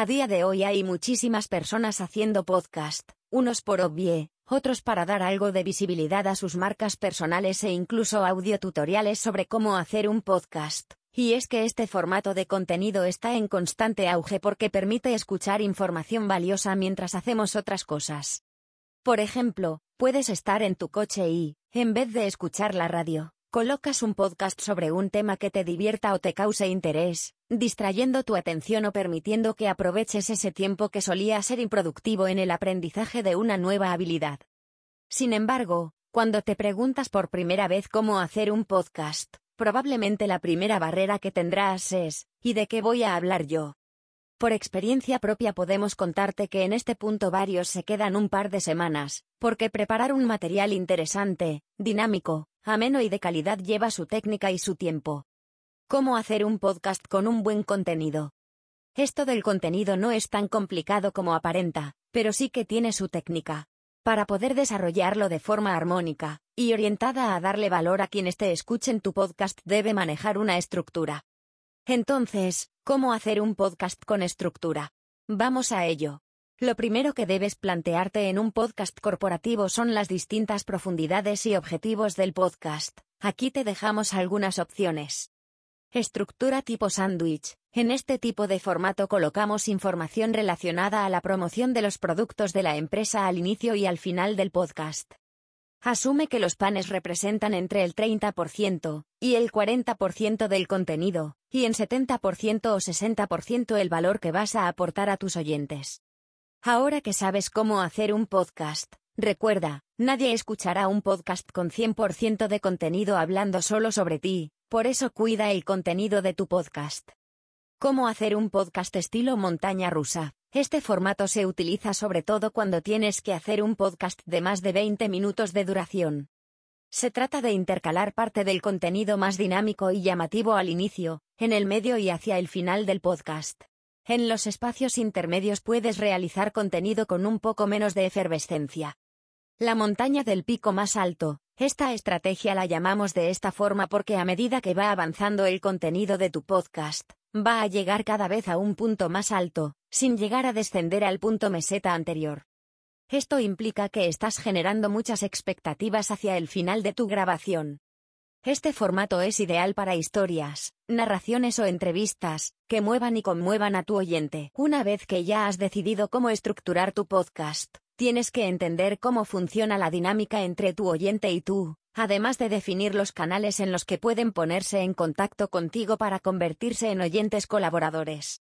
A día de hoy hay muchísimas personas haciendo podcast, unos por obvie, otros para dar algo de visibilidad a sus marcas personales e incluso audio tutoriales sobre cómo hacer un podcast. Y es que este formato de contenido está en constante auge porque permite escuchar información valiosa mientras hacemos otras cosas. Por ejemplo, puedes estar en tu coche y, en vez de escuchar la radio, colocas un podcast sobre un tema que te divierta o te cause interés, distrayendo tu atención o permitiendo que aproveches ese tiempo que solía ser improductivo en el aprendizaje de una nueva habilidad. Sin embargo, cuando te preguntas por primera vez cómo hacer un podcast, Probablemente la primera barrera que tendrás es, ¿y de qué voy a hablar yo? Por experiencia propia podemos contarte que en este punto varios se quedan un par de semanas, porque preparar un material interesante, dinámico, ameno y de calidad lleva su técnica y su tiempo. ¿Cómo hacer un podcast con un buen contenido? Esto del contenido no es tan complicado como aparenta, pero sí que tiene su técnica. Para poder desarrollarlo de forma armónica y orientada a darle valor a quienes te escuchen tu podcast debe manejar una estructura. Entonces, ¿cómo hacer un podcast con estructura? Vamos a ello. Lo primero que debes plantearte en un podcast corporativo son las distintas profundidades y objetivos del podcast. Aquí te dejamos algunas opciones. Estructura tipo sándwich. En este tipo de formato colocamos información relacionada a la promoción de los productos de la empresa al inicio y al final del podcast. Asume que los panes representan entre el 30% y el 40% del contenido, y en 70% o 60% el valor que vas a aportar a tus oyentes. Ahora que sabes cómo hacer un podcast, recuerda, nadie escuchará un podcast con 100% de contenido hablando solo sobre ti, por eso cuida el contenido de tu podcast. ¿Cómo hacer un podcast estilo montaña rusa? Este formato se utiliza sobre todo cuando tienes que hacer un podcast de más de 20 minutos de duración. Se trata de intercalar parte del contenido más dinámico y llamativo al inicio, en el medio y hacia el final del podcast. En los espacios intermedios puedes realizar contenido con un poco menos de efervescencia. La montaña del pico más alto, esta estrategia la llamamos de esta forma porque a medida que va avanzando el contenido de tu podcast, va a llegar cada vez a un punto más alto, sin llegar a descender al punto meseta anterior. Esto implica que estás generando muchas expectativas hacia el final de tu grabación. Este formato es ideal para historias, narraciones o entrevistas, que muevan y conmuevan a tu oyente. Una vez que ya has decidido cómo estructurar tu podcast, Tienes que entender cómo funciona la dinámica entre tu oyente y tú, además de definir los canales en los que pueden ponerse en contacto contigo para convertirse en oyentes colaboradores.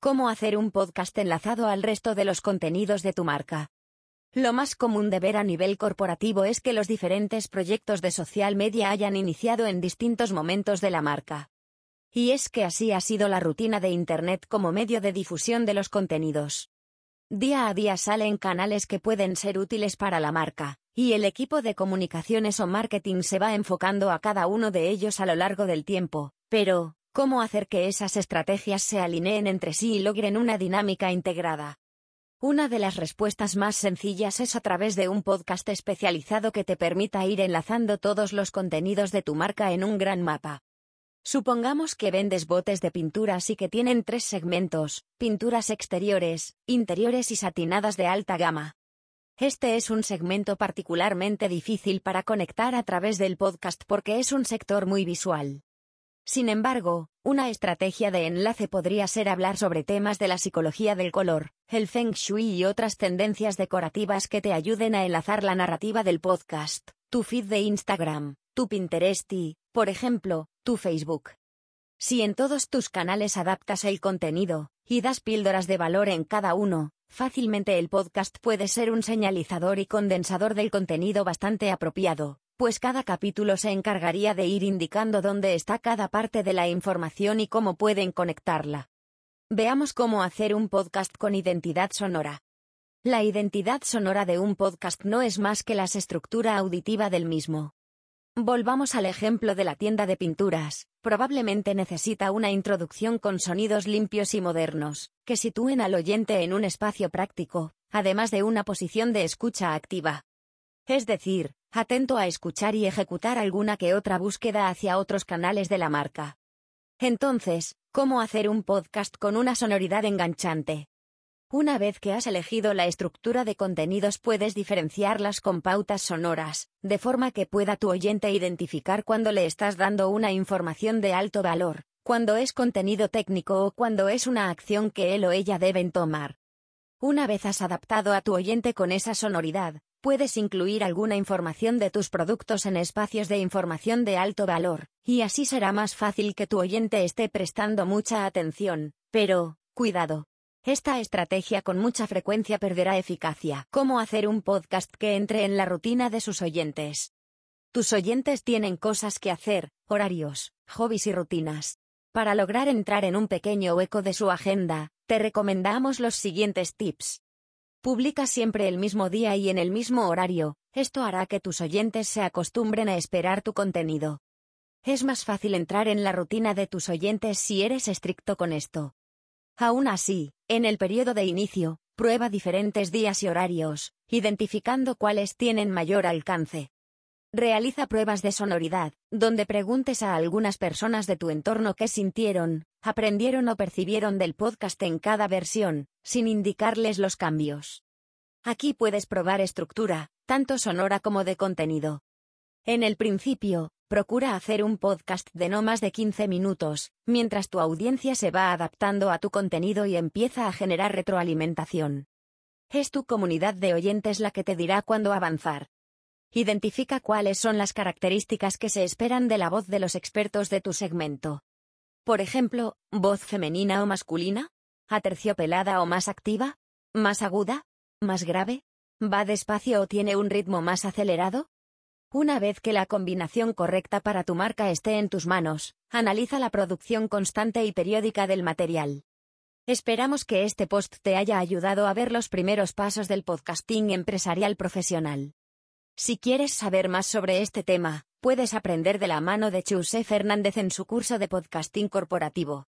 Cómo hacer un podcast enlazado al resto de los contenidos de tu marca. Lo más común de ver a nivel corporativo es que los diferentes proyectos de social media hayan iniciado en distintos momentos de la marca. Y es que así ha sido la rutina de Internet como medio de difusión de los contenidos. Día a día salen canales que pueden ser útiles para la marca, y el equipo de comunicaciones o marketing se va enfocando a cada uno de ellos a lo largo del tiempo. Pero, ¿cómo hacer que esas estrategias se alineen entre sí y logren una dinámica integrada? Una de las respuestas más sencillas es a través de un podcast especializado que te permita ir enlazando todos los contenidos de tu marca en un gran mapa. Supongamos que vendes botes de pinturas y que tienen tres segmentos, pinturas exteriores, interiores y satinadas de alta gama. Este es un segmento particularmente difícil para conectar a través del podcast porque es un sector muy visual. Sin embargo, una estrategia de enlace podría ser hablar sobre temas de la psicología del color, el feng shui y otras tendencias decorativas que te ayuden a enlazar la narrativa del podcast, tu feed de Instagram, tu Pinterest y, por ejemplo, tu Facebook. Si en todos tus canales adaptas el contenido, y das píldoras de valor en cada uno, fácilmente el podcast puede ser un señalizador y condensador del contenido bastante apropiado, pues cada capítulo se encargaría de ir indicando dónde está cada parte de la información y cómo pueden conectarla. Veamos cómo hacer un podcast con identidad sonora. La identidad sonora de un podcast no es más que la estructura auditiva del mismo. Volvamos al ejemplo de la tienda de pinturas. Probablemente necesita una introducción con sonidos limpios y modernos, que sitúen al oyente en un espacio práctico, además de una posición de escucha activa. Es decir, atento a escuchar y ejecutar alguna que otra búsqueda hacia otros canales de la marca. Entonces, Cómo hacer un podcast con una sonoridad enganchante. Una vez que has elegido la estructura de contenidos puedes diferenciarlas con pautas sonoras, de forma que pueda tu oyente identificar cuando le estás dando una información de alto valor, cuando es contenido técnico o cuando es una acción que él o ella deben tomar. Una vez has adaptado a tu oyente con esa sonoridad, puedes incluir alguna información de tus productos en espacios de información de alto valor, y así será más fácil que tu oyente esté prestando mucha atención, pero, cuidado. Esta estrategia con mucha frecuencia perderá eficacia. ¿Cómo hacer un podcast que entre en la rutina de sus oyentes? Tus oyentes tienen cosas que hacer, horarios, hobbies y rutinas. Para lograr entrar en un pequeño hueco de su agenda, te recomendamos los siguientes tips. Publica siempre el mismo día y en el mismo horario, esto hará que tus oyentes se acostumbren a esperar tu contenido. Es más fácil entrar en la rutina de tus oyentes si eres estricto con esto. Aún así, en el periodo de inicio, prueba diferentes días y horarios, identificando cuáles tienen mayor alcance. Realiza pruebas de sonoridad, donde preguntes a algunas personas de tu entorno qué sintieron, aprendieron o percibieron del podcast en cada versión, sin indicarles los cambios. Aquí puedes probar estructura, tanto sonora como de contenido. En el principio, procura hacer un podcast de no más de 15 minutos, mientras tu audiencia se va adaptando a tu contenido y empieza a generar retroalimentación. Es tu comunidad de oyentes la que te dirá cuándo avanzar. Identifica cuáles son las características que se esperan de la voz de los expertos de tu segmento. Por ejemplo, voz femenina o masculina, aterciopelada o más activa, más aguda, más grave, va despacio o tiene un ritmo más acelerado. Una vez que la combinación correcta para tu marca esté en tus manos, analiza la producción constante y periódica del material. Esperamos que este post te haya ayudado a ver los primeros pasos del podcasting empresarial profesional. Si quieres saber más sobre este tema, puedes aprender de la mano de Chuse Fernández en su curso de podcasting corporativo.